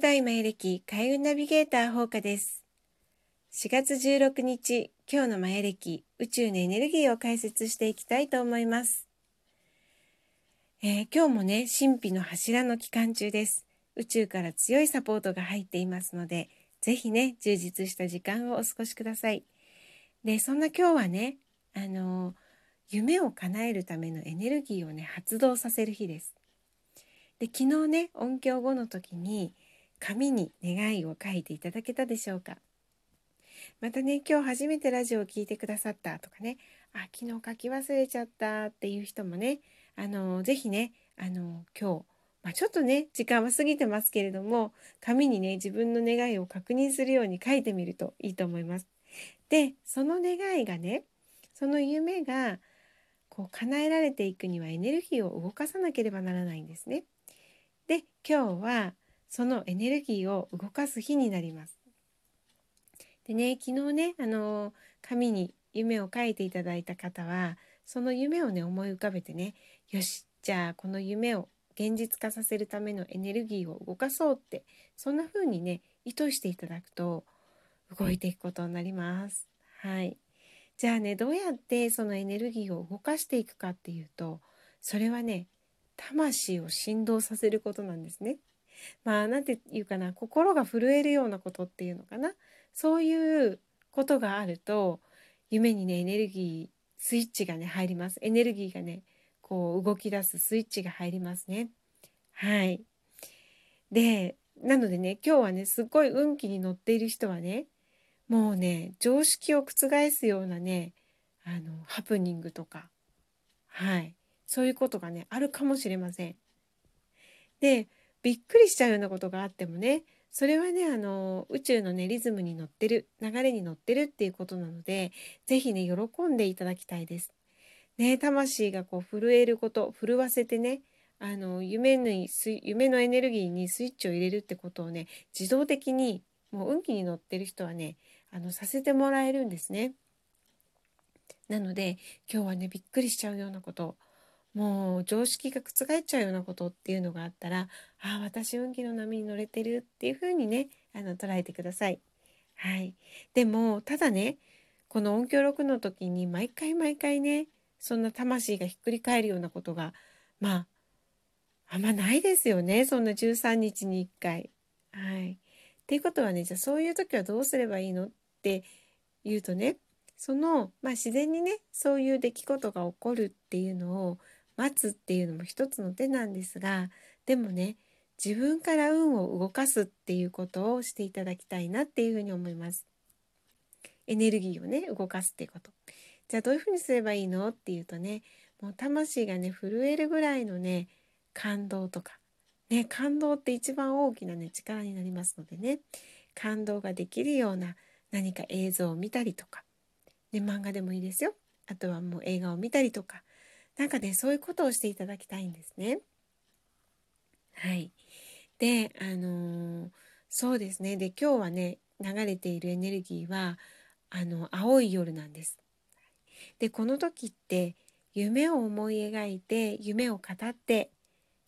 古代マヤ暦開運ナビゲーター放課です。4月16日、今日のマヤ暦宇宙のエネルギーを解説していきたいと思います。えー、今日もね、神秘の柱の期間中です。宇宙から強いサポートが入っていますので、ぜひね、充実した時間をお過ごしください。で、そんな今日はね、あのー、夢を叶えるためのエネルギーをね、発動させる日です。で、昨日ね、音響後の時に、紙に願いを書いていただけたでしょうか？またね今日初めてラジオを聴いてくださったとかねあ昨日書き忘れちゃったっていう人もねあの是非ねあの今日、まあ、ちょっとね時間は過ぎてますけれども紙にね自分の願いを確認するように書いてみるといいと思います。でその願いがねその夢がこう叶えられていくにはエネルギーを動かさなければならないんですね。で今日はそのエネルギーを動かす日になります。でね昨日ねあの紙に夢を書いていただいた方はその夢をね思い浮かべてねよしじゃあこの夢を現実化させるためのエネルギーを動かそうってそんな風にね意図していただくと動いていくことになります。はい。じゃあねどうやってそのエネルギーを動かしていくかっていうとそれはね魂を振動させることなんですね。まあ何て言うかな心が震えるようなことっていうのかな。そういうことがあると夢にねエネルギースイッチがね入ります。エネルギーがねこう動き出すスイッチが入りますね。はい。でなのでね今日はねすっごい運気に乗っている人はねもうね常識を覆すようなねあのハプニングとかはいそういうことがねあるかもしれません。でびっくりしちゃうようなことがあってもねそれはねあの宇宙のねリズムに乗ってる流れに乗ってるっていうことなので是非ね喜んでいただきたいです。ね魂がこう震えること震わせてねあの夢に夢のエネルギーにスイッチを入れるってことをね自動的にもう運気に乗ってる人はねあのさせてもらえるんですね。なので今日はねびっくりしちゃうようなこともう常識が覆っちゃうようなことっていうのがあったらああ私運気の波に乗れてるっていうふうにねあの捉えてください。はい、でもただねこの音響録の時に毎回毎回ねそんな魂がひっくり返るようなことがまああんまないですよねそんな13日に1回。はい、っていうことはねじゃあそういう時はどうすればいいのって言うとねその、まあ、自然にねそういう出来事が起こるっていうのを待つっていうのも一つの手なんですがでもね自分から運を動かすっていうことをしていただきたいなっていうふうに思います。エネルギーをね動かすっていうこと。じゃあどういうふうにすればいいのっていうとねもう魂がね震えるぐらいのね感動とかね感動って一番大きなね力になりますのでね感動ができるような何か映像を見たりとか、ね、漫画でもいいですよあとはもう映画を見たりとかなんかねそういうことをしていただきたいんですね。はい。であのー、そうですねで今日はね流れているエネルギーはあの青い夜なんです。でこの時って夢を思い描いて夢を語って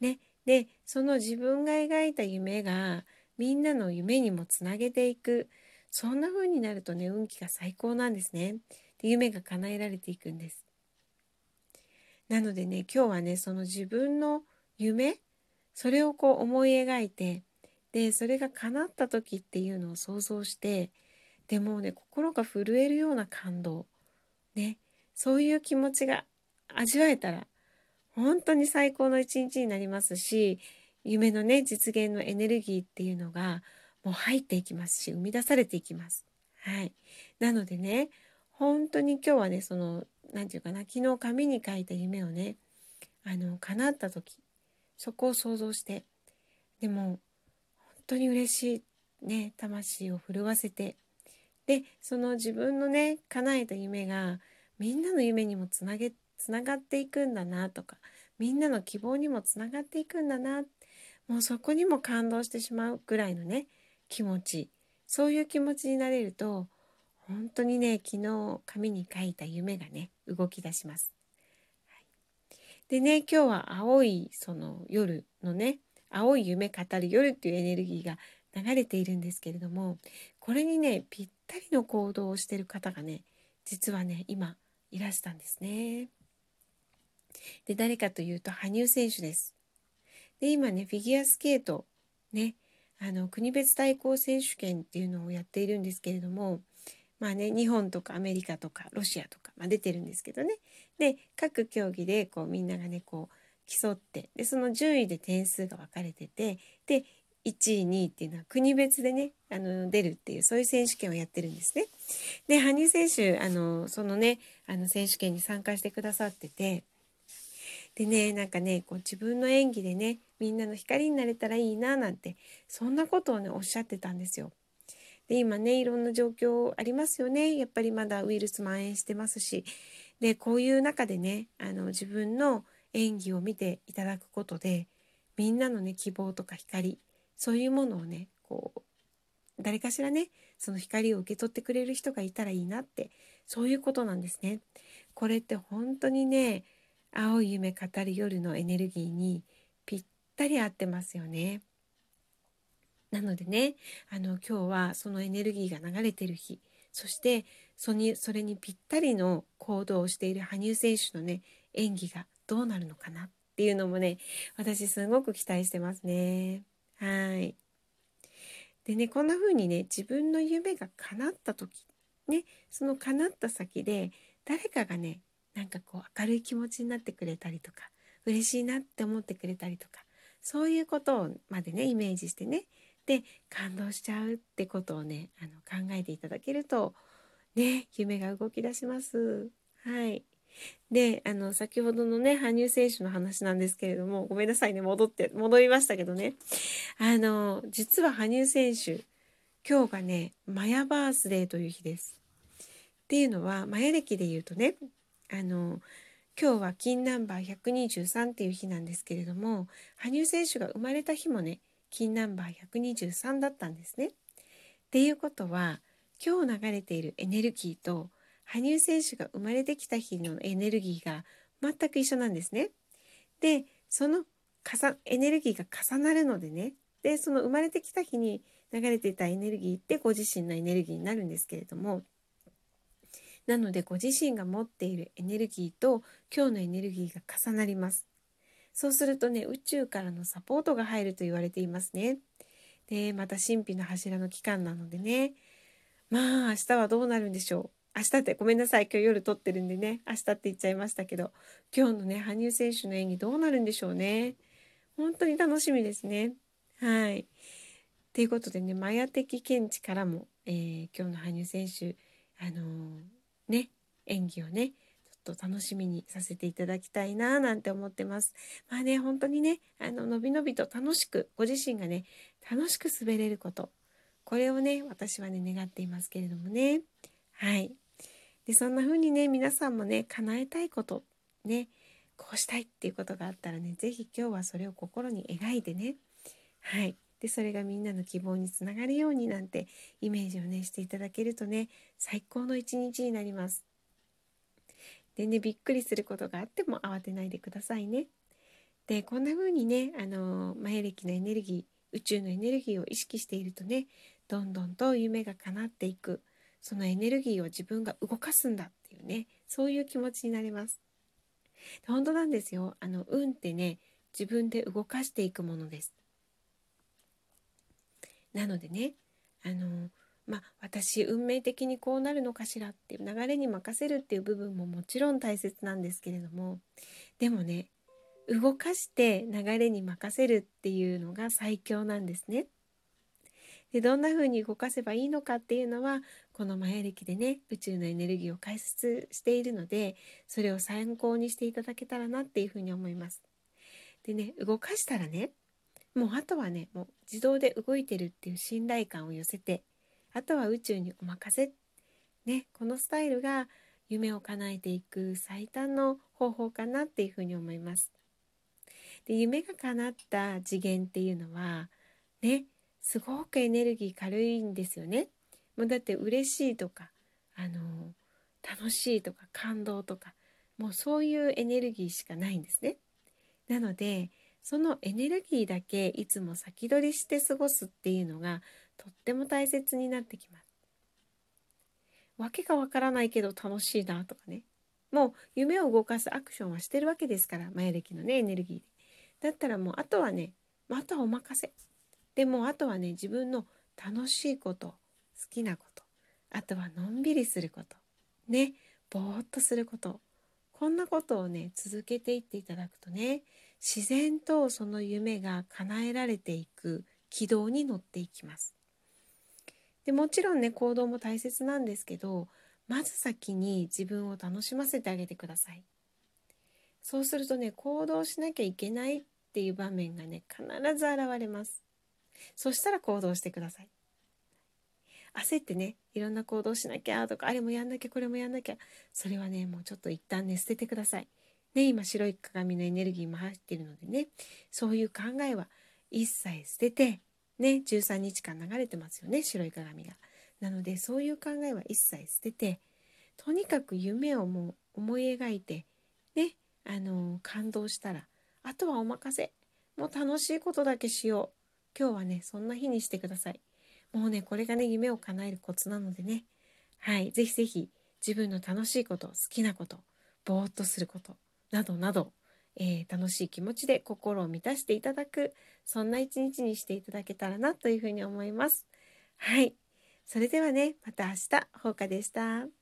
ねでその自分が描いた夢がみんなの夢にもつなげていくそんな風になるとね運気が最高なんですね。で夢が叶えられていくんです。なのでね今日はねその自分の夢それをこう思い描いてでそれが叶った時っていうのを想像してでもうね心が震えるような感動ねそういう気持ちが味わえたら本当に最高の一日になりますし夢のね実現のエネルギーっていうのがもう入っていきますし生み出されていきます。はい、なのでね本当に今日はねその何て言うかな昨日紙に書いた夢をねあの叶った時そこを想像してでも本当に嬉しいね魂を震わせてでその自分のね叶えた夢がみんなの夢にもつなげつながっていくんだなとかみんなの希望にもつながっていくんだなもうそこにも感動してしまうぐらいのね気持ち。そういう気持ちになれると本当にね昨日紙に書いた夢がね動き出します。はい、でね今日は青いその夜のね青い夢語る夜っていうエネルギーが流れているんですけれどもこれにねぴったりの行動をしてる方がね実はね今いらしたんですね。で誰かというと羽生選手です。で今ねフィギュアスケートねあの国別対抗選手権っていうのをやっているんですけれどもまあね日本とかアメリカとかロシアとか、まあ、出てるんですけどねで各競技でこうみんながねこう競ってでその順位で点数が分かれててで1位2位っていうのは国別でねあの出るっていうそういう選手権をやってるんですね。で羽生選手あのそのねあの選手権に参加してくださっててでねなんかねこう自分の演技でねみんなの光になれたらいいななんてそんなことをねおっしゃってたんですよ。で今ねいろんな状況ありますよねやっぱりまだウイルス蔓延してますしでこういう中でねあの自分の演技を見ていただくことでみんなのね希望とか光そういうものをねこう誰かしらねその光を受け取ってくれる人がいたらいいなってそういうことなんですね。これって本当にね青い夢語る夜のエネルギーにぴったり合ってますよね。なのでねあの今日はそのエネルギーが流れてる日そしてそにそれにぴったりの行動をしている羽生選手のね演技がどうなるのかなっていうのもね私すごく期待してますね。はいでねこんな風にね自分の夢が叶った時ねその叶った先で誰かがねなんかこう明るい気持ちになってくれたりとか嬉しいなって思ってくれたりとかそういうことをまでねイメージしてねで感動しちゃうってことをねあの考えていただけるとね夢が動き出します。はいであの先ほどのね羽生選手の話なんですけれどもごめんなさいね戻って戻りましたけどねあの実は羽生選手今日がねマヤバースデーという日です。っていうのはマヤ歴で言うとねあの今日は金ナンバー123っていう日なんですけれども羽生選手が生まれた日もね金ナンバー123だったんですね。っていうことは今日流れているエネルギーと羽生選手が生まれてきた日のエネルギーが全く一緒なんですね。でそのエネルギーが重なるのでねでその生まれてきた日に流れていたエネルギーってご自身のエネルギーになるんですけれどもなのでご自身が持っているエネルギーと今日のエネルギーが重なります。そうするとね宇宙からのサポートが入ると言われていますね。でまた神秘の柱の期間なのでね。まあ明日はどうなるんでしょう。明日ってごめんなさい。今日夜撮ってるんでね。明日って言っちゃいましたけど。今日のね羽生選手の演技どうなるんでしょうね。本当に楽しみですね。はい。ということでねマヤ的見地からも、えー、今日の羽生選手あのー、ね演技をねと楽しみにさせていただきたいななんて思ってます。まあね本当にねあののびのびと楽しくご自身がね楽しく滑れること。これをね私はね願っていますけれどもね。はい。でそんな風にね皆さんもね叶えたいことねこうしたいっていうことがあったらね是非今日はそれを心に描いてね。はい。でそれがみんなの希望につながるようになんてイメージをねしていただけるとね最高の一日になります。でねびっくりすることがあっても慌てないでくださいね。でこんな風にねあの前歴のエネルギー宇宙のエネルギーを意識しているとねどんどんと夢が叶っていく。そのエネルギーを自分が動かすんだっていうねそういう気持ちになれます。本当なんですよ。あの運ってね自分で動かしていくものです。なのでねあのまあ私運命的にこうなるのかしらっていう流れに任せるっていう部分ももちろん大切なんですけれどもでもね動かして流れに任せるっていうのが最強なんですね。でどんな風に動かせばいいのかっていうのはこのマヤ暦でね宇宙のエネルギーを解説しているのでそれを参考にしていただけたらなっていうふうに思います。でね動かしたらねもうあとはねもう自動で動いてるっていう信頼感を寄せてあとは宇宙にお任せねこのスタイルが夢を叶えていく最短の方法かなっていうふうに思います。で夢が叶った次元っていうのはねすごくエネルギー軽いんですよね。もうだって嬉しいとかあの楽しいとか感動とかもうそういうエネルギーしかないんですね。なのでそのエネルギーだけいつも先取りして過ごすっていうのがとっても大切になってきます。わけがわからないけど楽しいなとかねもう夢を動かすアクションはしてるわけですから前歴のねエネルギーで。だったらもうあとはねあとはお任せ。でもあとはね自分の楽しいこと好きなことあとはのんびりすることねぼーっとすることこんなことをね続けていっていただくとね自然とその夢が叶えられていく軌道に乗っていきます。でもちろんね行動も大切なんですけどまず先に自分を楽しませてあげてください。そうするとね行動しなきゃいけないっていう場面がね必ず現れます。そしたら行動してください。焦ってねいろんな行動しなきゃとかあれもやんなきゃこれもやんなきゃそれはねもうちょっと一旦ね捨ててください。ね今白い鏡のエネルギーも入ってるのでねそういう考えは一切捨ててね13日間流れてますよね白い鏡が。なのでそういう考えは一切捨ててとにかく夢をもう思い描いてねあの感動したらあとはお任せもう楽しいことだけしよう今日はねそんな日にしてください。もうねこれがね夢を叶えるコツなのでねはい是非是非自分の楽しいこと好きなことぼーっとすることなどなど、えー、楽しい気持ちで心を満たしていただくそんな一日にしていただけたらなというふうに思います。はいそれではねまた明日放課でした。